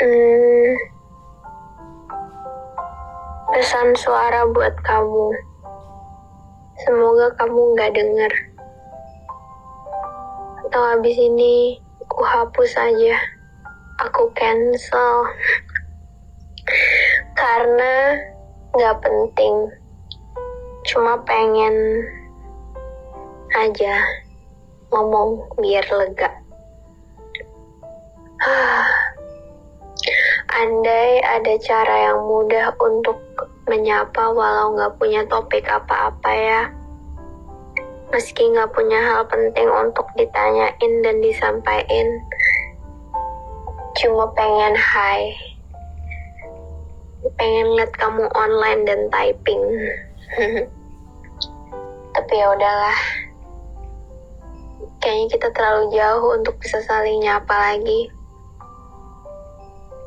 hmm, pesan suara buat kamu. Semoga kamu nggak denger. Atau habis ini aku hapus aja. Aku cancel. Karena nggak penting. Cuma pengen aja ngomong biar lega. Ah. Andai ada cara yang mudah untuk menyapa walau nggak punya topik apa-apa ya. Meski nggak punya hal penting untuk ditanyain dan disampaikan. Cuma pengen hai. Pengen lihat kamu online dan typing. Tapi ya udahlah. Kayaknya kita terlalu jauh untuk bisa saling nyapa lagi.